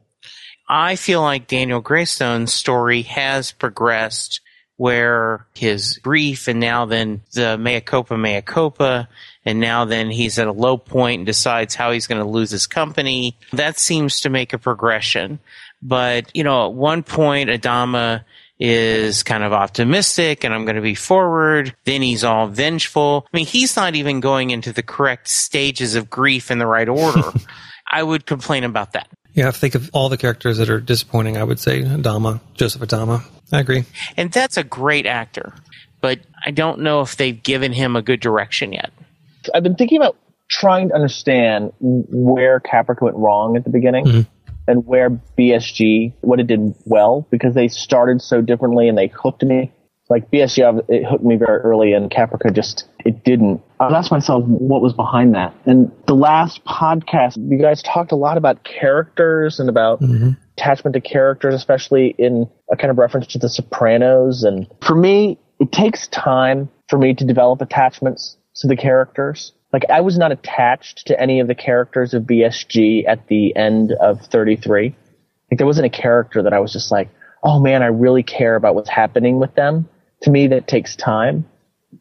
I feel like Daniel Graystone's story has progressed where his grief and now then the mea culpa, mea culpa, and now then he's at a low point and decides how he's going to lose his company. That seems to make a progression. But, you know, at one point, Adama is kind of optimistic and I'm going to be forward. Then he's all vengeful. I mean, he's not even going into the correct stages of grief in the right order. I would complain about that. Yeah, think of all the characters that are disappointing. I would say Adama, Joseph Adama. I agree. And that's a great actor, but I don't know if they've given him a good direction yet. I've been thinking about trying to understand where Caprica went wrong at the beginning. Mm-hmm and where BSG, what it did well, because they started so differently and they hooked me. Like BSG, it hooked me very early and Caprica just, it didn't. I asked myself what was behind that. And the last podcast, you guys talked a lot about characters and about mm-hmm. attachment to characters, especially in a kind of reference to The Sopranos. And for me, it takes time for me to develop attachments to the characters. Like I was not attached to any of the characters of BSG at the end of 33. Like there wasn't a character that I was just like, oh man, I really care about what's happening with them. To me, that takes time.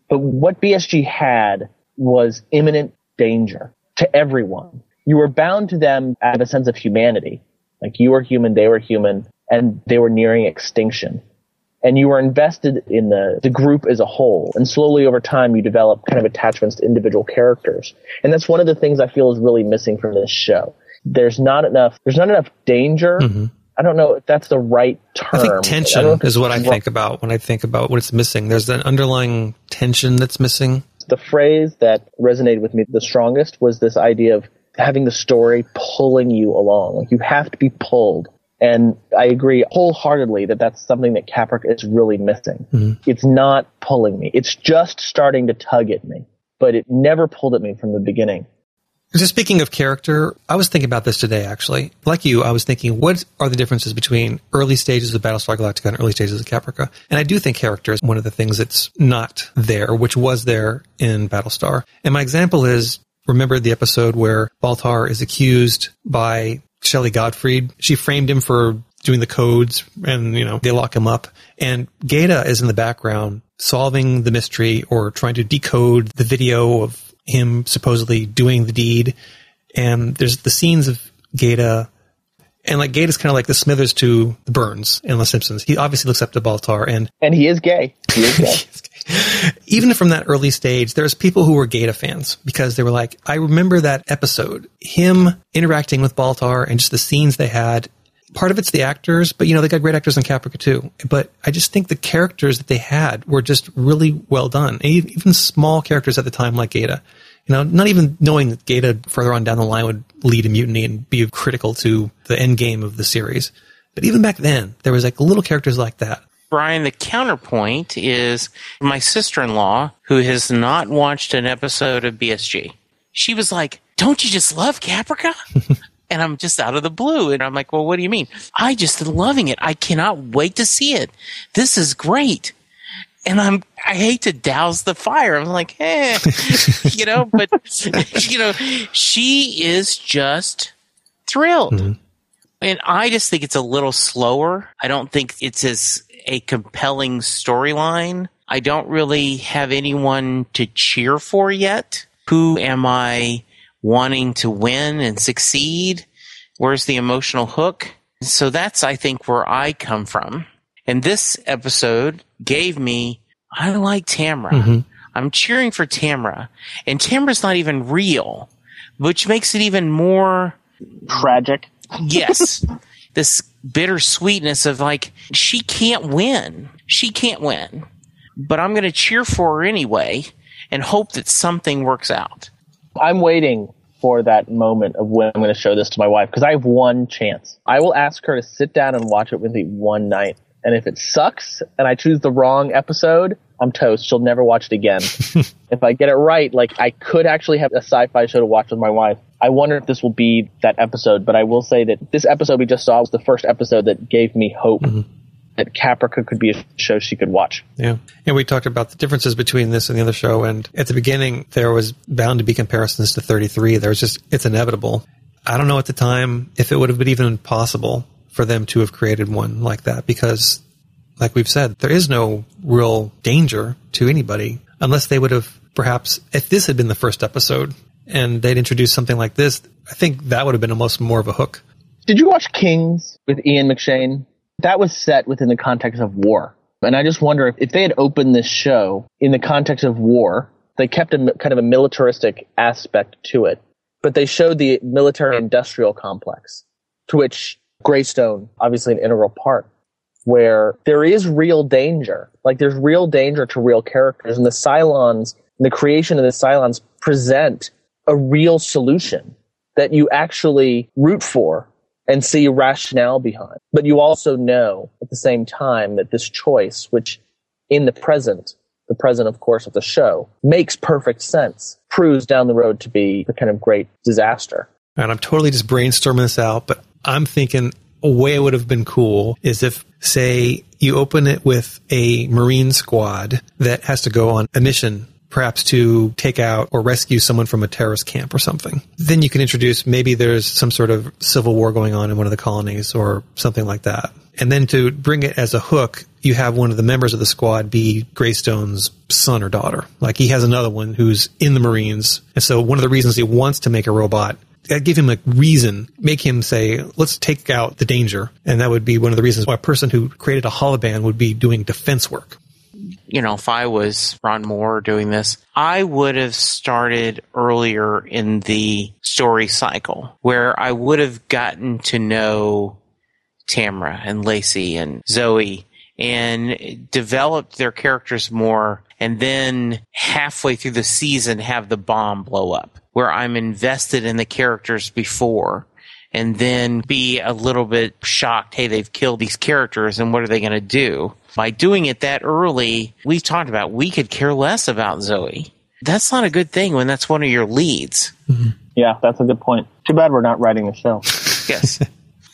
But what BSG had was imminent danger to everyone. You were bound to them out of a sense of humanity. Like you were human, they were human, and they were nearing extinction. And you are invested in the, the group as a whole. And slowly over time, you develop kind of attachments to individual characters. And that's one of the things I feel is really missing from this show. There's not enough, there's not enough danger. Mm-hmm. I don't know if that's the right term. I think I tension if is what I think about when I think about what's missing. There's an underlying tension that's missing. the phrase that resonated with me the strongest was this idea of having the story pulling you along. Like you have to be pulled. And I agree wholeheartedly that that's something that Caprica is really missing. Mm-hmm. It's not pulling me. It's just starting to tug at me, but it never pulled at me from the beginning. Just speaking of character, I was thinking about this today actually. Like you, I was thinking, what are the differences between early stages of Battlestar Galactica and early stages of Caprica? And I do think character is one of the things that's not there, which was there in Battlestar. And my example is, remember the episode where Baltar is accused by Shelly Godfrey? She framed him for doing the codes and, you know, they lock him up. And Gaeta is in the background solving the mystery or trying to decode the video of him supposedly doing the deed. And there's the scenes of Gaeta and like Gaeta's kind of like the Smithers to the Burns in The Simpsons. He obviously looks up to Baltar and And he is gay. He is gay. even from that early stage, there's people who were Gaeta fans because they were like, I remember that episode, him interacting with Baltar and just the scenes they had. Part of it's the actors, but you know, they got great actors in Caprica too. But I just think the characters that they had were just really well done. Even small characters at the time like Gaeta. You know, not even knowing that Gaeta further on down the line would lead a mutiny and be critical to the end game of the series. But even back then, there was like little characters like that. Brian, the counterpoint is my sister in law, who has not watched an episode of BSG. She was like, Don't you just love Caprica? and I'm just out of the blue. And I'm like, Well, what do you mean? I just am loving it. I cannot wait to see it. This is great. And I'm, I hate to douse the fire. I'm like, eh, you know, but, you know, she is just thrilled. And I just think it's a little slower. I don't think it's as a compelling storyline. I don't really have anyone to cheer for yet. Who am I wanting to win and succeed? Where's the emotional hook? So that's, I think, where I come from. And this episode gave me, I like Tamra. Mm-hmm. I'm cheering for Tamra. And Tamra's not even real, which makes it even more Tragic. yes this bittersweetness of like she can't win she can't win but i'm going to cheer for her anyway and hope that something works out I'm waiting for that moment of when I'm going to show this to my wife because I have one chance. I will ask her to sit down and watch it with me one night. And if it sucks and I choose the wrong episode, I'm toast. She'll never watch it again. if I get it right, like I could actually have a sci-fi show to watch with my wife. I wonder if this will be that episode, but I will say that this episode we just saw was the first episode that gave me hope mm-hmm. that Caprica could be a show she could watch. Yeah. And we talked about the differences between this and the other show. And at the beginning, there was bound to be comparisons to 33. There was just, it's inevitable. I don't know at the time if it would have been even possible for them to have created one like that because, like we've said, there is no real danger to anybody unless they would have perhaps, if this had been the first episode and they'd introduce something like this, I think that would have been almost more of a hook. Did you watch Kings with Ian McShane? That was set within the context of war. And I just wonder if, if they had opened this show in the context of war, they kept a kind of a militaristic aspect to it, but they showed the military industrial complex, to which Graystone, obviously an integral part, where there is real danger. Like there's real danger to real characters. And the Cylons, and the creation of the Cylons present a real solution that you actually root for and see rationale behind. But you also know at the same time that this choice, which in the present, the present, of course, of the show, makes perfect sense, proves down the road to be a kind of great disaster. And I'm totally just brainstorming this out, but I'm thinking a way it would have been cool is if, say, you open it with a Marine squad that has to go on a mission perhaps to take out or rescue someone from a terrorist camp or something. Then you can introduce maybe there's some sort of civil war going on in one of the colonies or something like that. And then to bring it as a hook, you have one of the members of the squad be Graystone's son or daughter. Like he has another one who's in the Marines. And so one of the reasons he wants to make a robot give him a reason, make him say, let's take out the danger. And that would be one of the reasons why a person who created a holoband would be doing defense work you know, if I was Ron Moore doing this, I would have started earlier in the story cycle where I would have gotten to know Tamara and Lacey and Zoe and developed their characters more and then halfway through the season have the bomb blow up where I'm invested in the characters before and then be a little bit shocked, hey, they've killed these characters and what are they going to do? By doing it that early, we've talked about we could care less about Zoe. That's not a good thing when that's one of your leads. Mm-hmm. Yeah, that's a good point. Too bad we're not writing a show. yes.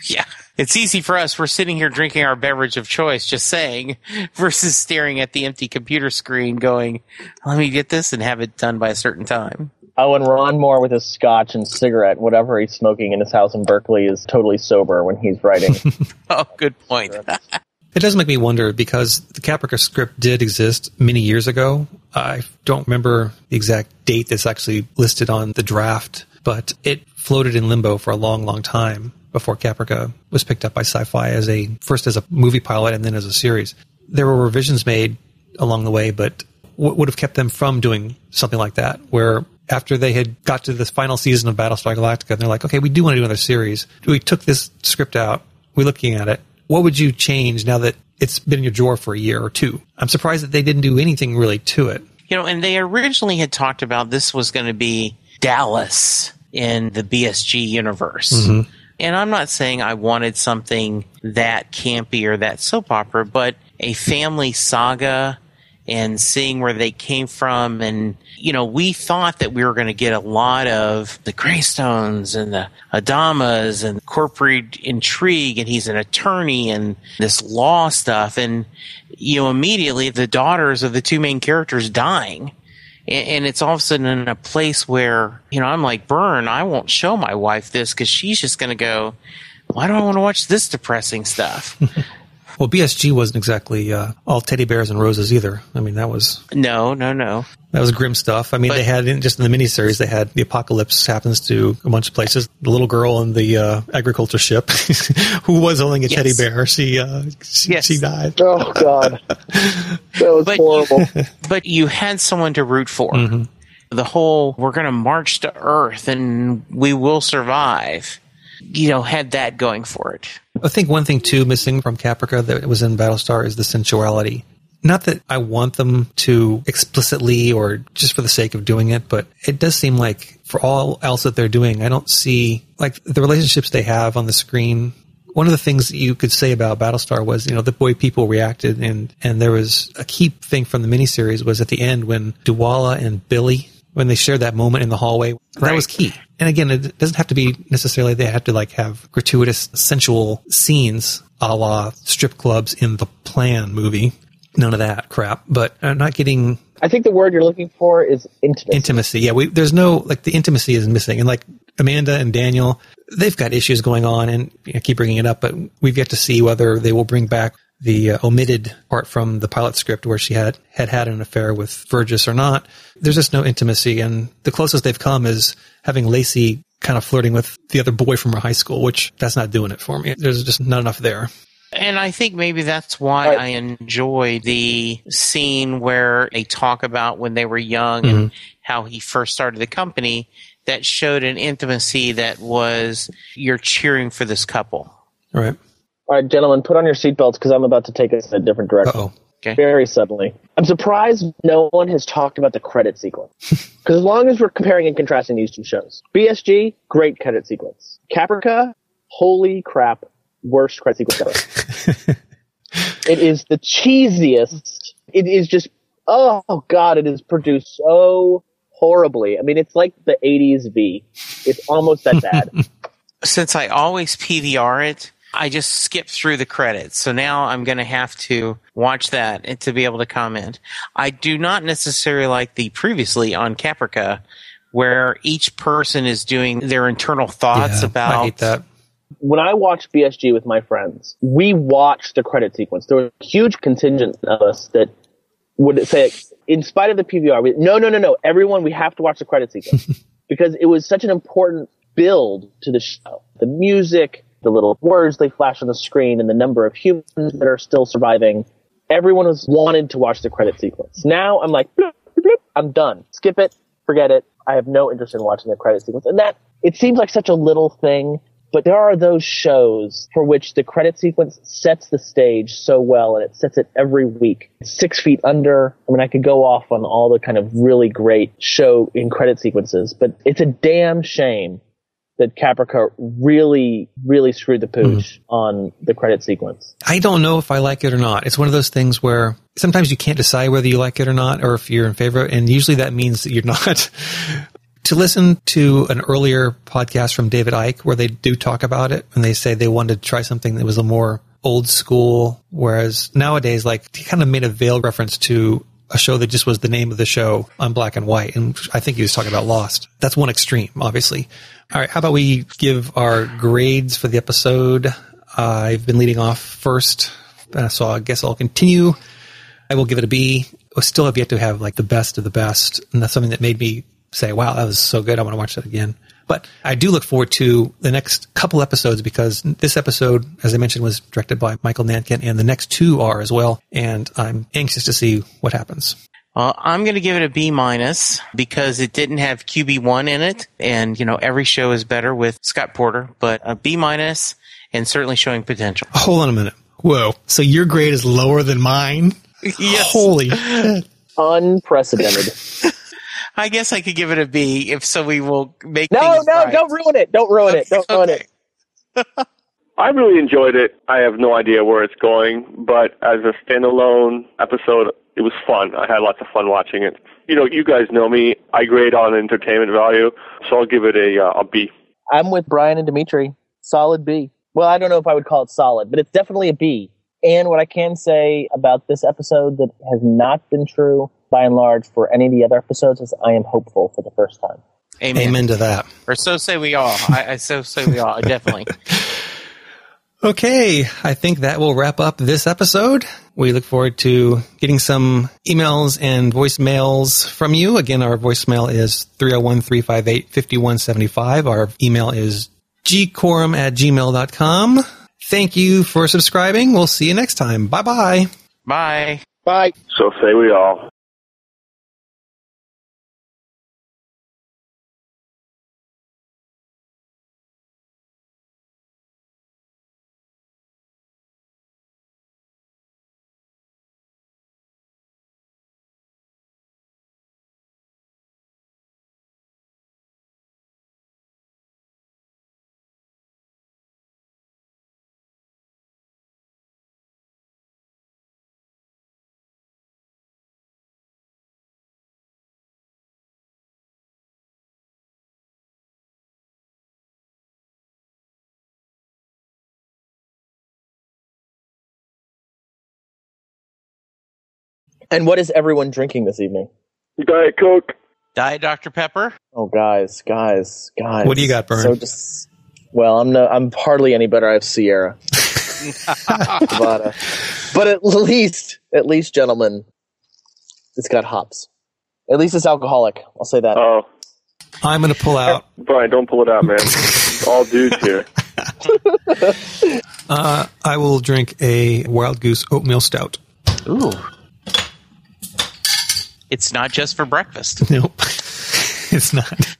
Yeah. It's easy for us. We're sitting here drinking our beverage of choice, just saying, versus staring at the empty computer screen going, let me get this and have it done by a certain time. Oh, and Ron Moore with his scotch and cigarette, whatever he's smoking in his house in Berkeley, is totally sober when he's writing. oh, good point. it does make me wonder because the Caprica script did exist many years ago. I don't remember the exact date that's actually listed on the draft, but it floated in limbo for a long, long time before Caprica was picked up by Sci-Fi as a first as a movie pilot and then as a series. There were revisions made along the way, but what would have kept them from doing something like that, where after they had got to this final season of Battlestar Galactica, and they're like, okay, we do want to do another series. We took this script out. We're looking at it. What would you change now that it's been in your drawer for a year or two? I'm surprised that they didn't do anything really to it. You know, and they originally had talked about this was going to be Dallas in the BSG universe. Mm-hmm. And I'm not saying I wanted something that campy or that soap opera, but a family saga and seeing where they came from. And, you know, we thought that we were going to get a lot of the Graystones and the Adamas and corporate intrigue. And he's an attorney and this law stuff. And, you know, immediately the daughters of the two main characters dying. And it's all of a sudden in a place where, you know, I'm like, Burn, I won't show my wife this because she's just going to go, why do I want to watch this depressing stuff? Well, BSG wasn't exactly uh, all teddy bears and roses either. I mean, that was no, no, no. That was grim stuff. I mean, but, they had just in the miniseries, they had the apocalypse happens to a bunch of places. The little girl in the uh, agriculture ship, who was holding a yes. teddy bear, she uh, she, yes. she died. Oh God, that was but horrible. You, but you had someone to root for. Mm-hmm. The whole we're going to march to Earth and we will survive. You know, had that going for it. I think one thing too missing from Caprica that was in Battlestar is the sensuality. Not that I want them to explicitly or just for the sake of doing it, but it does seem like for all else that they're doing, I don't see like the relationships they have on the screen. One of the things you could say about Battlestar was, you know, the way people reacted and, and there was a key thing from the miniseries was at the end when Dualla and Billy when they shared that moment in the hallway. Right. That was key. And again, it doesn't have to be necessarily they have to like have gratuitous sensual scenes a la strip clubs in the plan movie. None of that crap. But I'm not getting. I think the word you're looking for is intimacy. Intimacy. Yeah. We, there's no, like, the intimacy is missing. And like Amanda and Daniel, they've got issues going on and I keep bringing it up, but we've yet to see whether they will bring back the uh, omitted part from the pilot script where she had, had had an affair with Vergis or not. There's just no intimacy. And the closest they've come is having Lacey kind of flirting with the other boy from her high school, which that's not doing it for me. There's just not enough there. And I think maybe that's why right. I enjoy the scene where they talk about when they were young mm-hmm. and how he first started the company that showed an intimacy that was you're cheering for this couple. All right. All right, gentlemen, put on your seatbelts because I'm about to take us in a different direction. oh Okay. Very suddenly. I'm surprised no one has talked about the credit sequence. Because as long as we're comparing and contrasting these two shows, BSG, great credit sequence. Caprica, holy crap, worst credit sequence ever. it is the cheesiest. It is just, oh god, it is produced so horribly. I mean, it's like the 80s V. It's almost that bad. Since I always PVR it, I just skipped through the credits. So now I'm going to have to watch that to be able to comment. I do not necessarily like the previously on Caprica where each person is doing their internal thoughts Yeah, about I hate that. when I watched BSG with my friends, we watched the credit sequence. There was a huge contingent of us that would say, in spite of the PVR, we, no, no, no, no, everyone, we have to watch the credit sequence because it was such an important build to the show. The music, the little words they flash on the screen, and the number of humans that are still surviving. Everyone was wanted to watch the credit sequence. Now I'm like, bloop, bloop, I'm done. Skip it, forget it. I have no interest in watching the credit sequence. And that, it seems like such a little thing, but there are those shows for which the credit sequence sets the stage so well and it sets it every week. Six Feet Under. I mean, I could go off on all the kind of really great show in credit sequences, but it's a damn shame that Caprica really, really screwed the mm-hmm. pooch on the credit sequence. I don't know if I like it or not. It's one of those things where sometimes you can't decide whether you like it or not, or if you're in favor. And usually that means that you're not. to listen to an earlier podcast from David Eick where they do talk about it and they say they wanted to try something that was a more old school, whereas nowadays, like he kind of made a veiled reference to a show that just was the name of the show on black and white. And I think he was talking about Lost. That's one extreme, obviously. All right. How about we give our grades for the episode? Uh, I've been leading off first, uh, so I guess I'll continue. I will give it a B. I still have yet to have like the best of the best. And that's something that made me say, wow, that was so good. I want to watch that again. But I do look forward to the next couple episodes because this episode, as I mentioned, was directed by Michael Nankin and the next two are as well. And I'm anxious to see what happens. Well, I'm going to give it a B minus because it didn't have QB1 in it. And, you know, every show is better with Scott Porter, but a B minus and certainly showing potential. Hold on a minute. Whoa. So your grade is lower than mine? yes. Holy shit. Unprecedented. I guess I could give it a B if so we will make no, no, right. don't ruin it. Don't ruin it. Don't ruin Okay. it. I really enjoyed it. I have no idea where it's going, but as a standalone episode, it was fun. I had lots of fun watching it. You know, you guys know me. I grade on entertainment value, so I'll give it a uh, a B. I'm with Brian and Dimitri. Solid B. Well, I don't know if I would call it solid, but it's definitely a B. And what I can say about this episode that has not been true by and large for any of the other episodes is I am hopeful for the first time. Amen. Amen to that. Or so say we all. I, I so say we all. Definitely. Okay, I think that will wrap up this episode. We look forward to getting some emails and voicemails from you. Again, our voicemail is 301-358-5175. Our email is gquorum at gmail.com. Thank you for subscribing. We'll see you next time. Bye bye. Bye. Bye. So say we all. And what is everyone drinking this evening? Diet Coke. Diet Dr. Pepper. Oh, guys, guys, guys. What do you got, Bern? So just, well, I'm no, I'm hardly any better. I have Sierra, but, uh, but at least, at least, gentlemen, it's got hops. At least it's alcoholic. I'll say that. Oh, I'm going to pull out. Brian, don't pull it out, man. All dudes here. Uh, I will drink a Wild Goose Oatmeal Stout. Ooh. It's not just for breakfast. Nope. it's not.